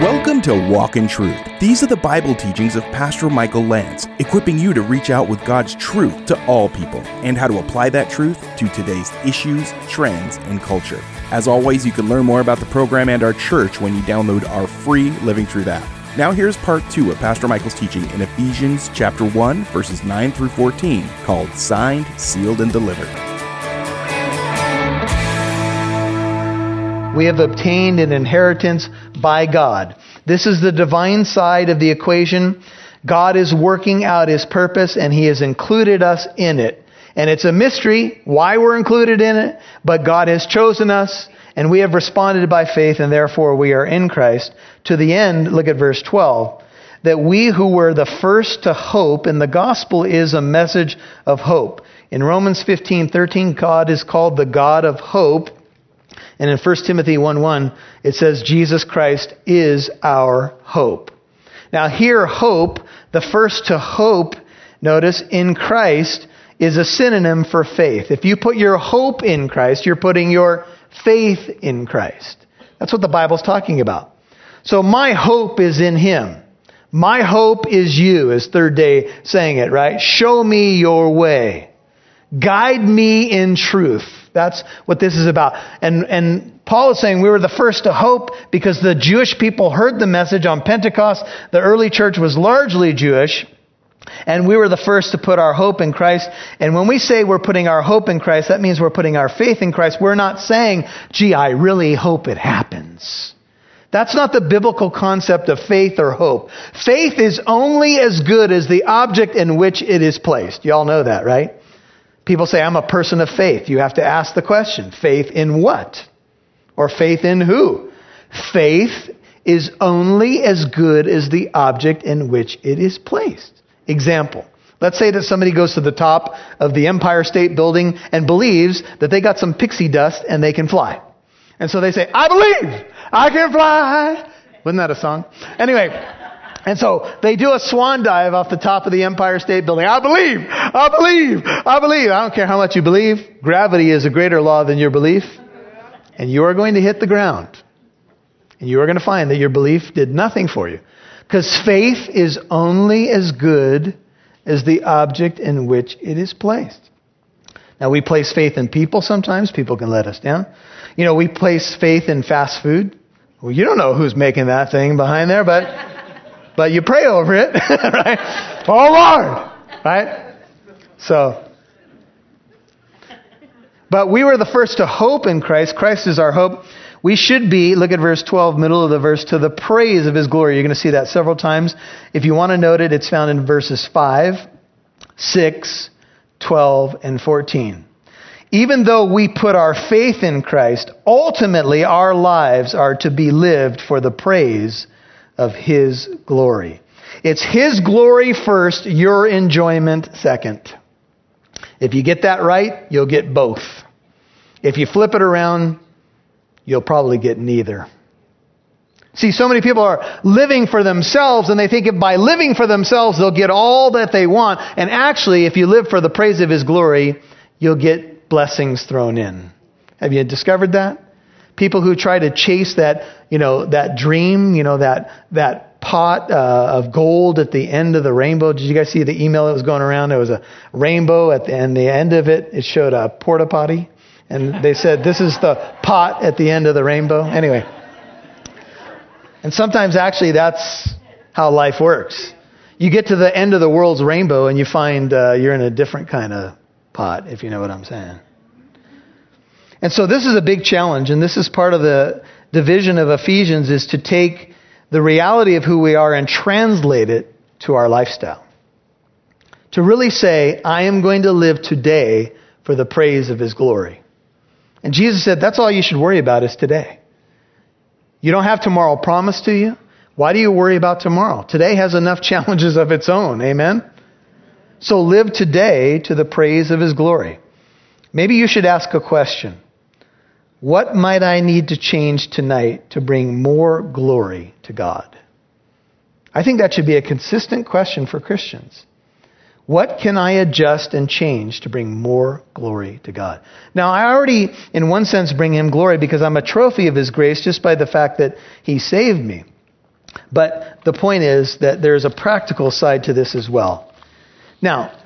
Welcome to Walk in Truth. These are the Bible teachings of Pastor Michael Lance, equipping you to reach out with God's truth to all people and how to apply that truth to today's issues, trends, and culture. As always, you can learn more about the program and our church when you download our free Living Truth app. Now here's part 2 of Pastor Michael's teaching in Ephesians chapter 1 verses 9 through 14 called Signed, Sealed and Delivered. We have obtained an inheritance by God. This is the divine side of the equation. God is working out his purpose and he has included us in it. And it's a mystery why we're included in it, but God has chosen us and we have responded by faith and therefore we are in Christ. To the end, look at verse 12, that we who were the first to hope, and the gospel is a message of hope. In Romans 15:13, God is called the God of hope. And in 1 Timothy 1 1, it says, Jesus Christ is our hope. Now, here, hope, the first to hope, notice, in Christ, is a synonym for faith. If you put your hope in Christ, you're putting your faith in Christ. That's what the Bible's talking about. So, my hope is in Him. My hope is you, is third day saying it, right? Show me your way. Guide me in truth. That's what this is about. And, and Paul is saying we were the first to hope because the Jewish people heard the message on Pentecost. The early church was largely Jewish. And we were the first to put our hope in Christ. And when we say we're putting our hope in Christ, that means we're putting our faith in Christ. We're not saying, gee, I really hope it happens. That's not the biblical concept of faith or hope. Faith is only as good as the object in which it is placed. You all know that, right? People say, I'm a person of faith. You have to ask the question faith in what? Or faith in who? Faith is only as good as the object in which it is placed. Example. Let's say that somebody goes to the top of the Empire State Building and believes that they got some pixie dust and they can fly. And so they say, I believe I can fly. Wasn't that a song? Anyway, and so they do a swan dive off the top of the Empire State Building. I believe, I believe, I believe. I don't care how much you believe. Gravity is a greater law than your belief. And you are going to hit the ground. And you are going to find that your belief did nothing for you. Because faith is only as good as the object in which it is placed. Now, we place faith in people sometimes. People can let us down. You know, we place faith in fast food. Well, you don't know who's making that thing behind there, but but you pray over it, right? Oh Lord, right? So, but we were the first to hope in Christ. Christ is our hope. We should be, look at verse 12, middle of the verse, to the praise of his glory. You're going to see that several times. If you want to note it, it's found in verses 5, 6, 12, and 14. Even though we put our faith in Christ, ultimately our lives are to be lived for the praise of His glory. It's His glory first, your enjoyment second. If you get that right, you'll get both. If you flip it around, you'll probably get neither. See, so many people are living for themselves and they think if by living for themselves they'll get all that they want. And actually, if you live for the praise of His glory, you'll get blessings thrown in. Have you discovered that? People who try to chase that, you know, that dream, you know, that, that pot uh, of gold at the end of the rainbow. Did you guys see the email that was going around? There was a rainbow at the, and the end of it, it showed a porta potty. And they said, this is the pot at the end of the rainbow. Anyway. And sometimes actually that's how life works. You get to the end of the world's rainbow and you find uh, you're in a different kind of pot, if you know what I'm saying. And so this is a big challenge, and this is part of the division of Ephesians is to take the reality of who we are and translate it to our lifestyle. To really say, I am going to live today for the praise of his glory. And Jesus said, that's all you should worry about is today. You don't have tomorrow promised to you. Why do you worry about tomorrow? Today has enough challenges of its own. Amen? So live today to the praise of his glory. Maybe you should ask a question. What might I need to change tonight to bring more glory to God? I think that should be a consistent question for Christians. What can I adjust and change to bring more glory to God? Now, I already, in one sense, bring Him glory because I'm a trophy of His grace just by the fact that He saved me. But the point is that there's a practical side to this as well. Now,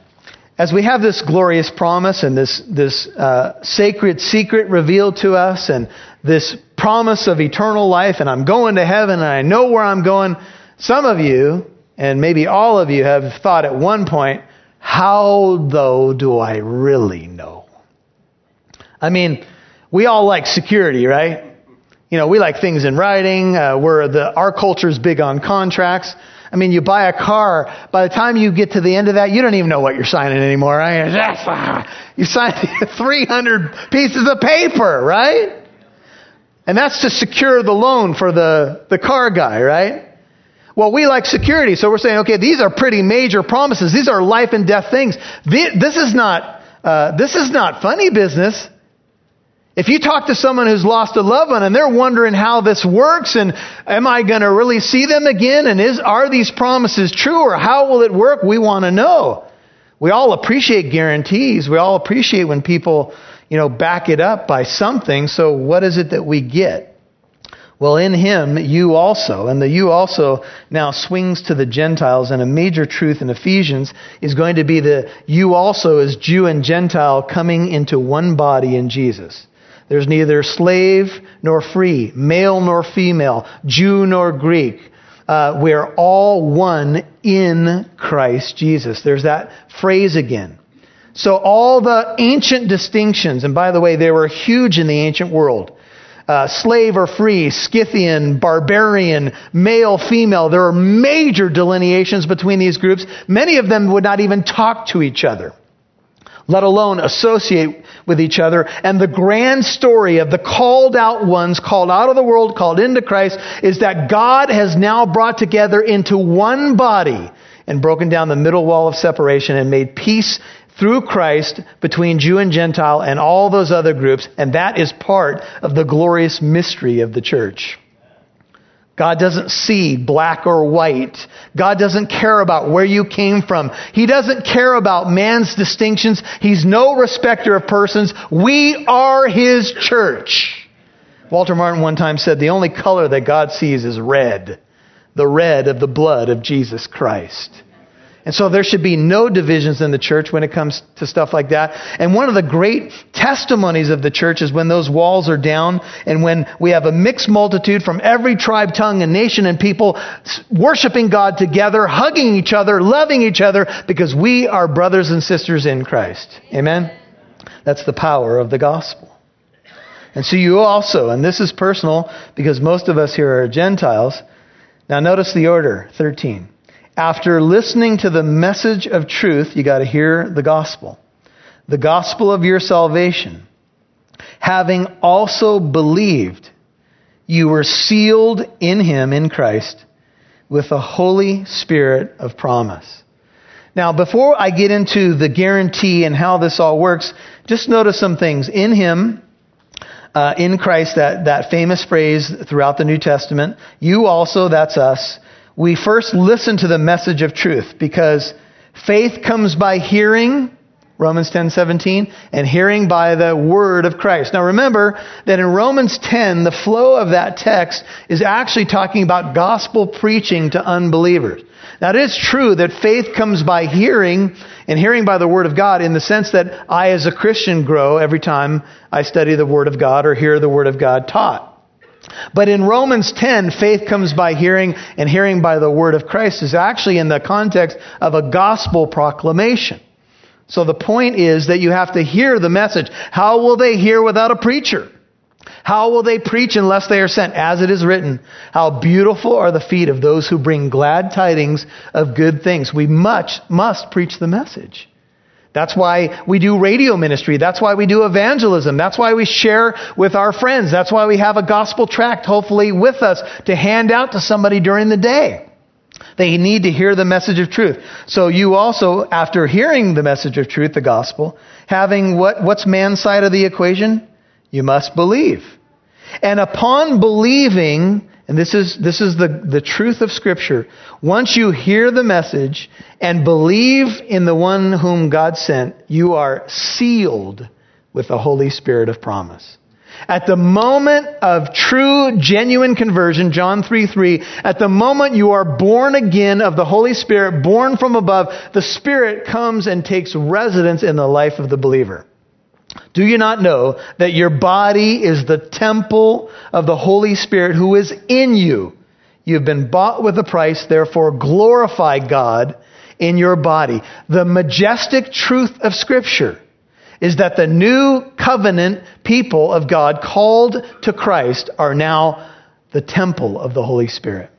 as we have this glorious promise and this, this uh, sacred secret revealed to us and this promise of eternal life and I'm going to heaven and I know where I'm going, some of you, and maybe all of you have thought at one point, how though do I really know? I mean, we all like security, right? You know, we like things in writing. Uh, where the our culture is big on contracts. I mean, you buy a car. By the time you get to the end of that, you don't even know what you're signing anymore. Right? You sign 300 pieces of paper, right? And that's to secure the loan for the, the car guy, right? Well, we like security, so we're saying, okay, these are pretty major promises. These are life and death things. This is not, uh, this is not funny business. If you talk to someone who's lost a loved one and they're wondering how this works and am I going to really see them again and is, are these promises true or how will it work? We want to know. We all appreciate guarantees. We all appreciate when people, you know, back it up by something. So what is it that we get? Well, in him, you also, and the you also now swings to the Gentiles, and a major truth in Ephesians is going to be the you also as Jew and Gentile coming into one body in Jesus. There's neither slave nor free, male nor female, Jew nor Greek. Uh, we're all one in Christ Jesus. There's that phrase again. So all the ancient distinctions, and by the way, they were huge in the ancient world. Uh, slave or free, Scythian, barbarian, male, female. There are major delineations between these groups. Many of them would not even talk to each other let alone associate with each other. And the grand story of the called out ones, called out of the world, called into Christ, is that God has now brought together into one body and broken down the middle wall of separation and made peace through Christ between Jew and Gentile and all those other groups. And that is part of the glorious mystery of the church. God doesn't see black or white. God doesn't care about where you came from. He doesn't care about man's distinctions. He's no respecter of persons. We are His church. Walter Martin one time said the only color that God sees is red. The red of the blood of Jesus Christ. And so there should be no divisions in the church when it comes to stuff like that. And one of the great testimonies of the church is when those walls are down and when we have a mixed multitude from every tribe, tongue, and nation and people worshiping God together, hugging each other, loving each other because we are brothers and sisters in Christ. Amen? That's the power of the gospel. And so you also, and this is personal because most of us here are Gentiles. Now notice the order 13. After listening to the message of truth, you got to hear the gospel. The gospel of your salvation. Having also believed, you were sealed in him, in Christ, with the Holy Spirit of promise. Now, before I get into the guarantee and how this all works, just notice some things. In him, uh, in Christ, that, that famous phrase throughout the New Testament, you also, that's us, we first listen to the message of truth because faith comes by hearing, Romans 10:17, and hearing by the word of Christ. Now remember that in Romans 10, the flow of that text is actually talking about gospel preaching to unbelievers. Now it is true that faith comes by hearing and hearing by the word of God in the sense that I as a Christian grow every time I study the word of God or hear the word of God taught. But in Romans 10, faith comes by hearing, and hearing by the word of Christ is actually in the context of a gospel proclamation. So the point is that you have to hear the message. How will they hear without a preacher? How will they preach unless they are sent? As it is written, how beautiful are the feet of those who bring glad tidings of good things. We much must preach the message. That's why we do radio ministry. That's why we do evangelism. That's why we share with our friends. That's why we have a gospel tract, hopefully, with us to hand out to somebody during the day. They need to hear the message of truth. So you also, after hearing the message of truth, the gospel, having what, what's man's side of the equation? You must believe. And upon believing, and this is, this is the, the truth of Scripture. Once you hear the message and believe in the one whom God sent, you are sealed with the Holy Spirit of promise. At the moment of true, genuine conversion, John 3 3, at the moment you are born again of the Holy Spirit, born from above, the Spirit comes and takes residence in the life of the believer. Do you not know that your body is the temple of the Holy Spirit who is in you? You've been bought with a price, therefore glorify God in your body. The majestic truth of Scripture is that the new covenant people of God called to Christ are now the temple of the Holy Spirit.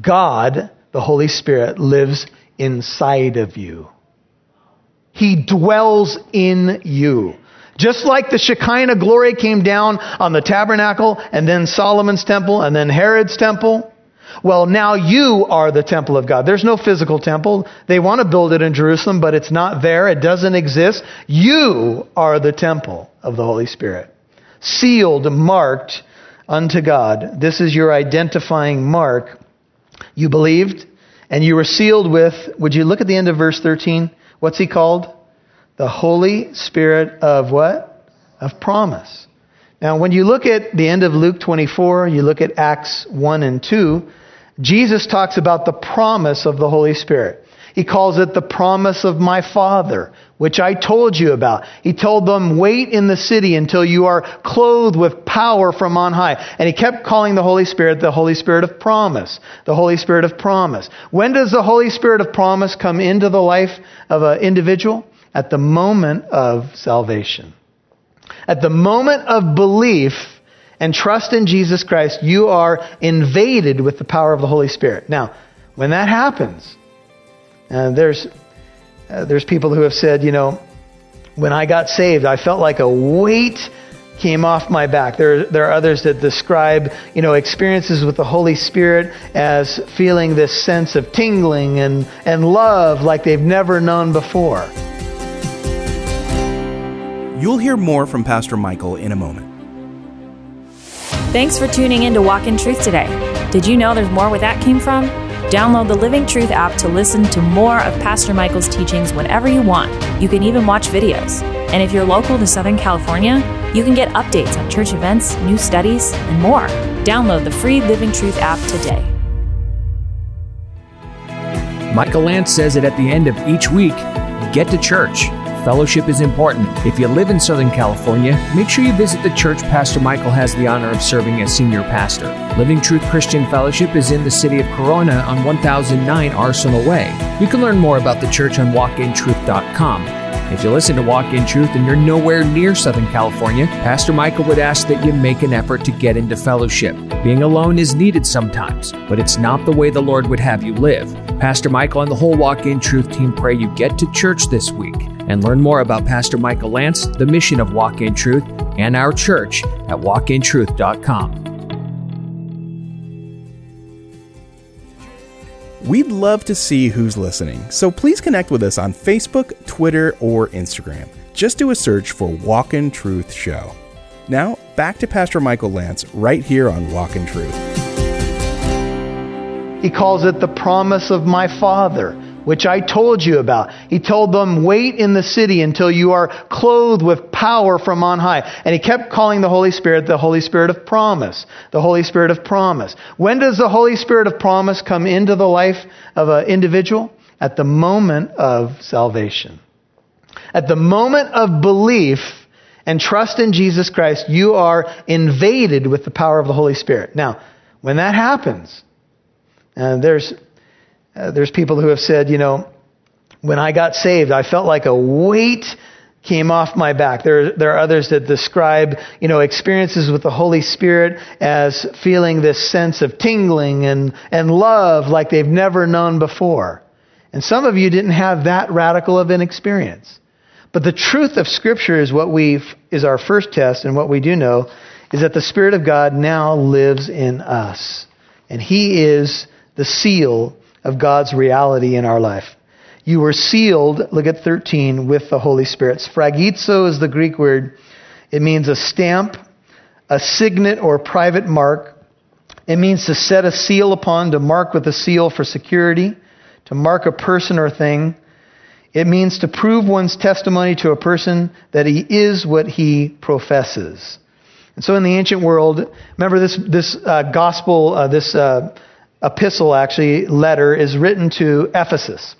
God, the Holy Spirit, lives inside of you. He dwells in you. Just like the Shekinah glory came down on the tabernacle and then Solomon's temple and then Herod's temple, well, now you are the temple of God. There's no physical temple. They want to build it in Jerusalem, but it's not there. It doesn't exist. You are the temple of the Holy Spirit. Sealed, marked unto God. This is your identifying mark. You believed and you were sealed with, would you look at the end of verse 13? What's he called? The Holy Spirit of what? Of promise. Now, when you look at the end of Luke 24, you look at Acts 1 and 2, Jesus talks about the promise of the Holy Spirit. He calls it the promise of my Father, which I told you about. He told them, wait in the city until you are clothed with power from on high. And he kept calling the Holy Spirit the Holy Spirit of promise. The Holy Spirit of promise. When does the Holy Spirit of promise come into the life of an individual? At the moment of salvation. At the moment of belief, and trust in Jesus Christ, you are invaded with the power of the Holy Spirit. Now, when that happens, uh, there's, uh, there's people who have said, you know, when I got saved, I felt like a weight came off my back. There, there are others that describe, you know, experiences with the Holy Spirit as feeling this sense of tingling and, and love like they've never known before. You'll hear more from Pastor Michael in a moment. Thanks for tuning in to Walk in Truth today. Did you know there's more where that came from? Download the Living Truth app to listen to more of Pastor Michael's teachings whenever you want. You can even watch videos. And if you're local to Southern California, you can get updates on church events, new studies, and more. Download the free Living Truth app today. Michael Lance says that at the end of each week, get to church. Fellowship is important. If you live in Southern California, make sure you visit the church Pastor Michael has the honor of serving as senior pastor. Living Truth Christian Fellowship is in the city of Corona on 1009 Arsenal Way. You can learn more about the church on walkintruth.com. If you listen to Walk in Truth and you're nowhere near Southern California, Pastor Michael would ask that you make an effort to get into fellowship. Being alone is needed sometimes, but it's not the way the Lord would have you live. Pastor Michael and the whole Walk in Truth team pray you get to church this week and learn more about Pastor Michael Lance, the mission of Walk in Truth, and our church at walkintruth.com. We'd love to see who's listening, so please connect with us on Facebook, Twitter, or Instagram. Just do a search for Walk in Truth Show. Now, back to Pastor Michael Lance right here on Walk in Truth. He calls it the promise of my Father which I told you about. He told them, wait in the city until you are clothed with power from on high. And he kept calling the Holy Spirit the Holy Spirit of promise. The Holy Spirit of promise. When does the Holy Spirit of promise come into the life of an individual? At the moment of salvation. At the moment of belief and trust in Jesus Christ, you are invaded with the power of the Holy Spirit. Now, when that happens, uh, there's uh, there's people who have said, you know, when I got saved, I felt like a weight came off my back. There, there are others that describe, you know, experiences with the Holy Spirit as feeling this sense of tingling and, and love like they've never known before. And some of you didn't have that radical of an experience. But the truth of Scripture is what we is our first test, and what we do know is that the Spirit of God now lives in us, and He is the seal of God's reality in our life. You were sealed, look at 13, with the Holy Spirit. Sphragizo is the Greek word. It means a stamp, a signet or private mark. It means to set a seal upon, to mark with a seal for security, to mark a person or thing. It means to prove one's testimony to a person that he is what he professes. And so in the ancient world, remember this, this uh, gospel, uh, this uh, epistle, actually, letter, is written to Ephesus.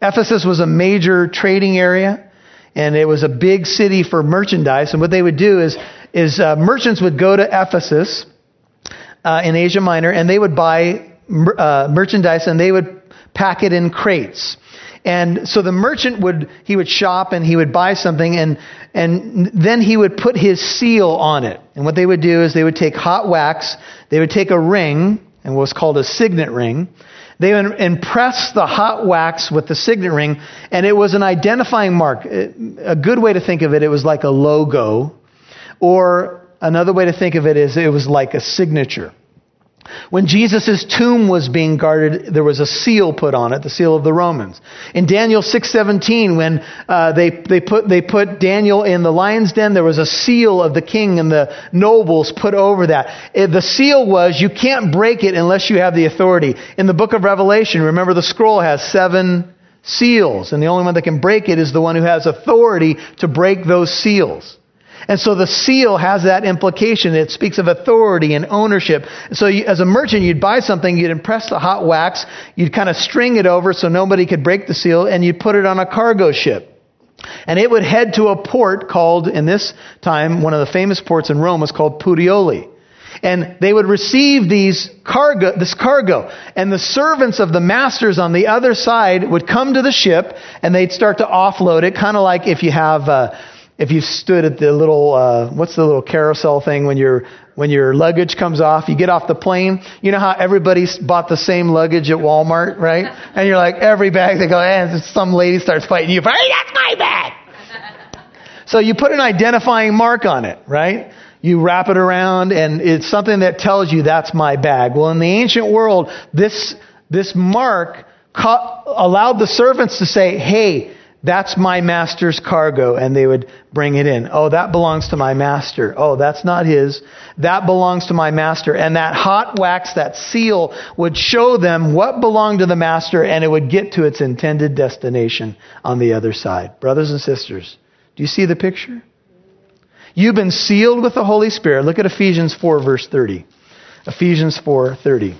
Ephesus was a major trading area, and it was a big city for merchandise. And what they would do is, is uh, merchants would go to Ephesus uh, in Asia Minor, and they would buy uh, merchandise, and they would pack it in crates. And so the merchant would he would shop and he would buy something and and then he would put his seal on it. And what they would do is they would take hot wax, they would take a ring and what's called a signet ring. They would impress the hot wax with the signet ring, and it was an identifying mark. A good way to think of it, it was like a logo, or another way to think of it is it was like a signature. When Jesus' tomb was being guarded, there was a seal put on it, the seal of the Romans. In Daniel 6.17, when uh, they, they, put, they put Daniel in the lion's den, there was a seal of the king and the nobles put over that. Uh, the seal was, you can't break it unless you have the authority. In the book of Revelation, remember the scroll has seven seals, and the only one that can break it is the one who has authority to break those seals. And so the seal has that implication. It speaks of authority and ownership. So you, as a merchant, you'd buy something, you'd impress the hot wax, you'd kind of string it over so nobody could break the seal, and you'd put it on a cargo ship. And it would head to a port called, in this time, one of the famous ports in Rome was called Puteoli. And they would receive these cargo, this cargo. And the servants of the masters on the other side would come to the ship and they'd start to offload it, kind of like if you have, uh, if you stood at the little uh, what's the little carousel thing when your when your luggage comes off? You get off the plane. You know how everybody's bought the same luggage at walmart right? And you're like every bag they go and eh, some lady starts fighting you for hey that's my bag. So you put an identifying mark on it right? You wrap it around and it's something that tells you that's my bag. Well in the ancient world this this mark allowed the servants to say hey that's my master's cargo, and they would bring it in. Oh, that belongs to my master. Oh, that's not his. That belongs to my master. And that hot wax, that seal, would show them what belonged to the master, and it would get to its intended destination on the other side. Brothers and sisters, do you see the picture? You've been sealed with the Holy Spirit. Look at Ephesians 4, verse 30. Ephesians 4, 30.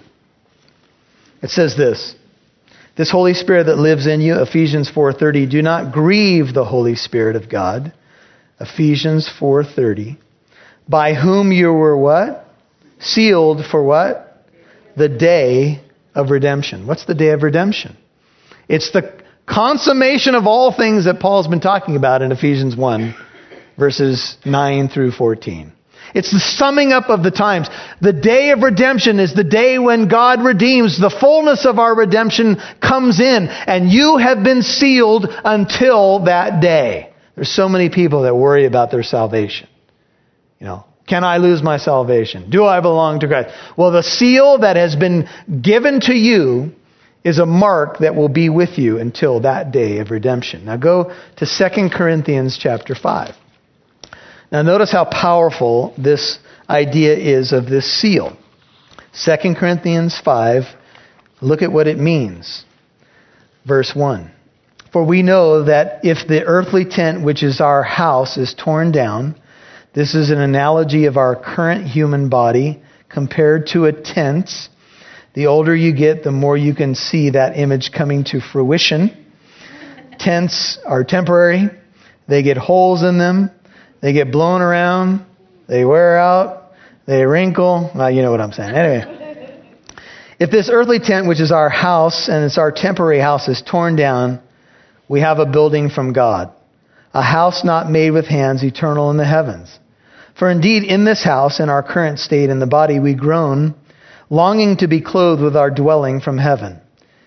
It says this. This Holy Spirit that lives in you, Ephesians 4:30, do not grieve the Holy Spirit of God. Ephesians 4:30, by whom you were what? Sealed for what? The day of redemption. What's the day of redemption? It's the consummation of all things that Paul's been talking about in Ephesians 1 verses 9 through 14. It's the summing up of the times. The day of redemption is the day when God redeems. The fullness of our redemption comes in, and you have been sealed until that day. There's so many people that worry about their salvation. You know, can I lose my salvation? Do I belong to Christ? Well, the seal that has been given to you is a mark that will be with you until that day of redemption. Now go to 2 Corinthians chapter 5. Now, notice how powerful this idea is of this seal. 2 Corinthians 5, look at what it means. Verse 1 For we know that if the earthly tent, which is our house, is torn down, this is an analogy of our current human body compared to a tent. The older you get, the more you can see that image coming to fruition. Tents are temporary, they get holes in them, they get blown around. They wear out. They wrinkle. Well, you know what I'm saying. Anyway, if this earthly tent, which is our house and it's our temporary house, is torn down, we have a building from God, a house not made with hands, eternal in the heavens. For indeed, in this house, in our current state in the body, we groan, longing to be clothed with our dwelling from heaven,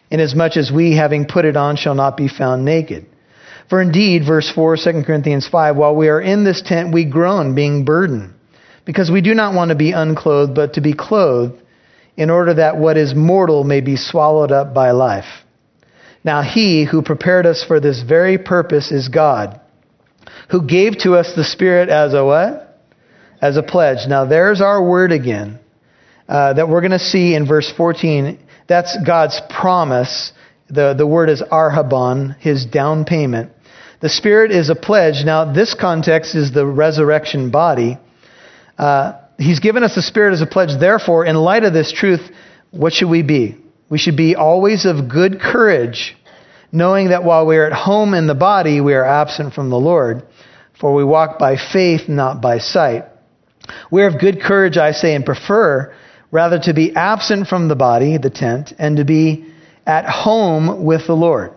inasmuch as we, having put it on, shall not be found naked. For indeed, verse 4, 2 Corinthians 5, while we are in this tent, we groan, being burdened, because we do not want to be unclothed, but to be clothed, in order that what is mortal may be swallowed up by life. Now he who prepared us for this very purpose is God, who gave to us the Spirit as a what? As a pledge. Now there's our word again uh, that we're going to see in verse 14. That's God's promise. The, the word is arrabon, his down payment. The Spirit is a pledge. Now, this context is the resurrection body. Uh, he's given us the Spirit as a pledge. Therefore, in light of this truth, what should we be? We should be always of good courage, knowing that while we are at home in the body, we are absent from the Lord. For we walk by faith, not by sight. We are of good courage, I say, and prefer rather to be absent from the body, the tent, and to be at home with the Lord.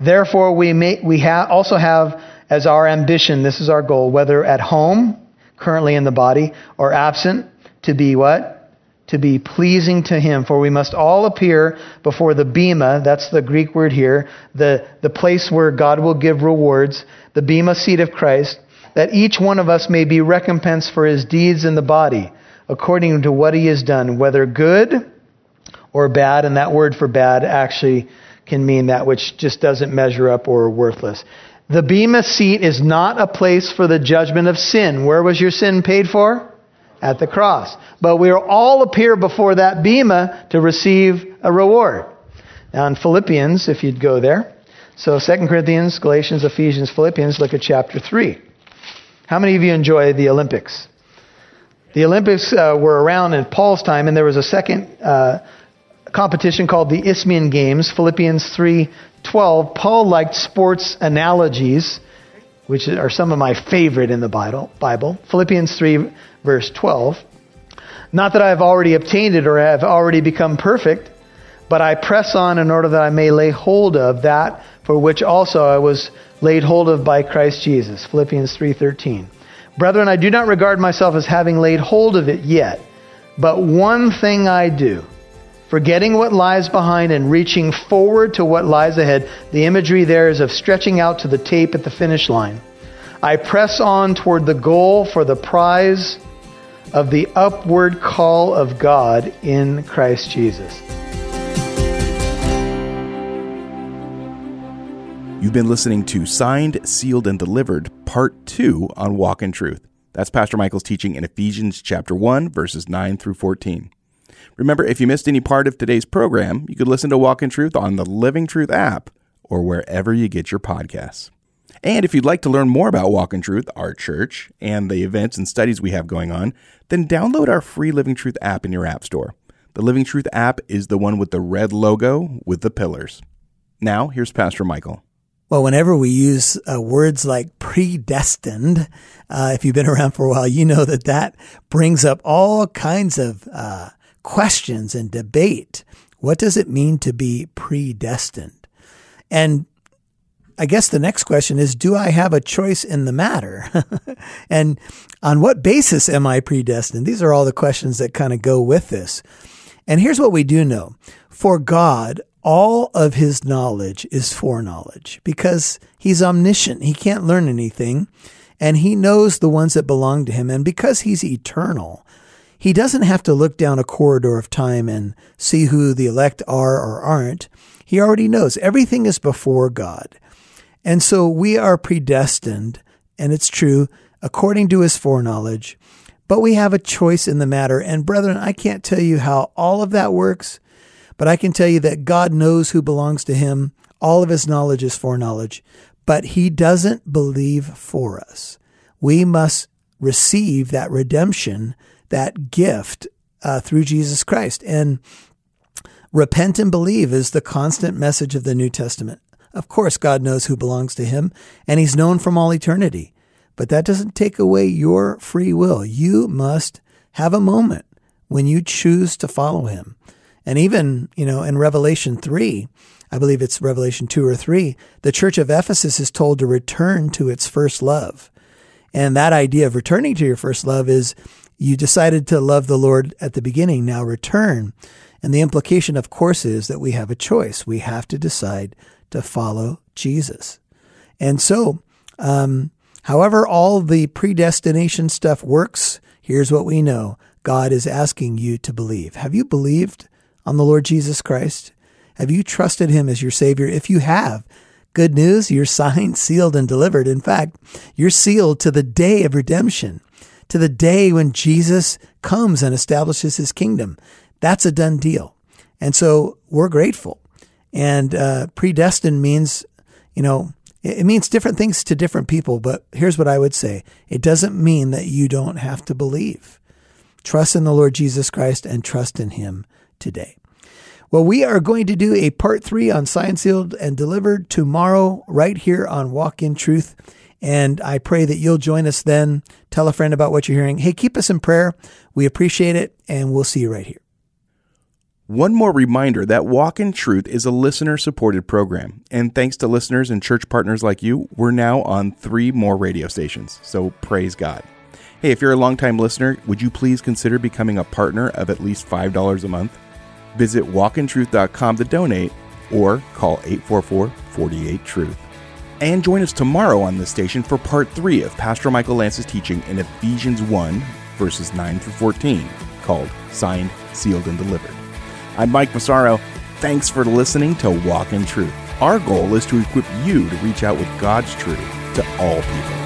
Therefore, we, may, we ha- also have as our ambition, this is our goal, whether at home, currently in the body, or absent, to be what? To be pleasing to Him. For we must all appear before the Bema, that's the Greek word here, the, the place where God will give rewards, the Bema seat of Christ, that each one of us may be recompensed for his deeds in the body, according to what he has done, whether good or bad, and that word for bad actually can mean that which just doesn't measure up or worthless. The Bema seat is not a place for the judgment of sin. Where was your sin paid for? At the cross. But we all appear before that Bema to receive a reward. Now in Philippians, if you'd go there. So 2 Corinthians, Galatians, Ephesians, Philippians, look at chapter 3. How many of you enjoy the Olympics? The Olympics uh, were around in Paul's time, and there was a second uh, competition called the Isthmian Games, Philippians 3:12. Paul liked sports analogies, which are some of my favorite in the Bible. Philippians 3 verse 12. Not that I have already obtained it or have already become perfect, but I press on in order that I may lay hold of that for which also I was laid hold of by Christ Jesus. Philippians 3:13. Brethren, I do not regard myself as having laid hold of it yet, but one thing I do, forgetting what lies behind and reaching forward to what lies ahead. The imagery there is of stretching out to the tape at the finish line. I press on toward the goal for the prize of the upward call of God in Christ Jesus. You've been listening to Signed, Sealed, and Delivered, Part 2 on Walk in Truth. That's Pastor Michael's teaching in Ephesians chapter 1, verses 9 through 14. Remember, if you missed any part of today's program, you could listen to Walk in Truth on the Living Truth app or wherever you get your podcasts. And if you'd like to learn more about Walk in Truth, our church, and the events and studies we have going on, then download our free Living Truth app in your App Store. The Living Truth app is the one with the red logo with the pillars. Now, here's Pastor Michael. Well, whenever we use uh, words like predestined, uh, if you've been around for a while, you know that that brings up all kinds of uh, questions and debate. What does it mean to be predestined? And I guess the next question is Do I have a choice in the matter? and on what basis am I predestined? These are all the questions that kind of go with this. And here's what we do know for God, all of his knowledge is foreknowledge because he's omniscient. He can't learn anything and he knows the ones that belong to him. And because he's eternal, he doesn't have to look down a corridor of time and see who the elect are or aren't. He already knows everything is before God. And so we are predestined, and it's true, according to his foreknowledge, but we have a choice in the matter. And brethren, I can't tell you how all of that works. But I can tell you that God knows who belongs to him. All of his knowledge is foreknowledge, but he doesn't believe for us. We must receive that redemption, that gift uh, through Jesus Christ. And repent and believe is the constant message of the New Testament. Of course, God knows who belongs to him, and he's known from all eternity. But that doesn't take away your free will. You must have a moment when you choose to follow him. And even, you know, in Revelation 3, I believe it's Revelation 2 or 3, the church of Ephesus is told to return to its first love. And that idea of returning to your first love is you decided to love the Lord at the beginning, now return. And the implication, of course, is that we have a choice. We have to decide to follow Jesus. And so, um, however, all the predestination stuff works, here's what we know God is asking you to believe. Have you believed on the Lord Jesus Christ? Have you trusted him as your Savior? If you have, good news, you're signed, sealed, and delivered. In fact, you're sealed to the day of redemption, to the day when Jesus comes and establishes his kingdom. That's a done deal. And so we're grateful. And uh, predestined means, you know, It means different things to different people, but here's what I would say it doesn't mean that you don't have to believe. Trust in the Lord Jesus Christ and trust in Him today. Well, we are going to do a part three on Signed, Sealed, and Delivered tomorrow, right here on Walk in Truth. And I pray that you'll join us then. Tell a friend about what you're hearing. Hey, keep us in prayer. We appreciate it, and we'll see you right here. One more reminder that Walk in Truth is a listener supported program. And thanks to listeners and church partners like you, we're now on three more radio stations. So praise God. Hey, if you're a longtime listener, would you please consider becoming a partner of at least $5 a month? Visit walkintruth.com to donate or call 844 48 Truth. And join us tomorrow on this station for part three of Pastor Michael Lance's teaching in Ephesians 1, verses 9 through 14, called Signed, Sealed, and Delivered. I'm Mike Massaro. Thanks for listening to Walk in Truth. Our goal is to equip you to reach out with God's truth to all people.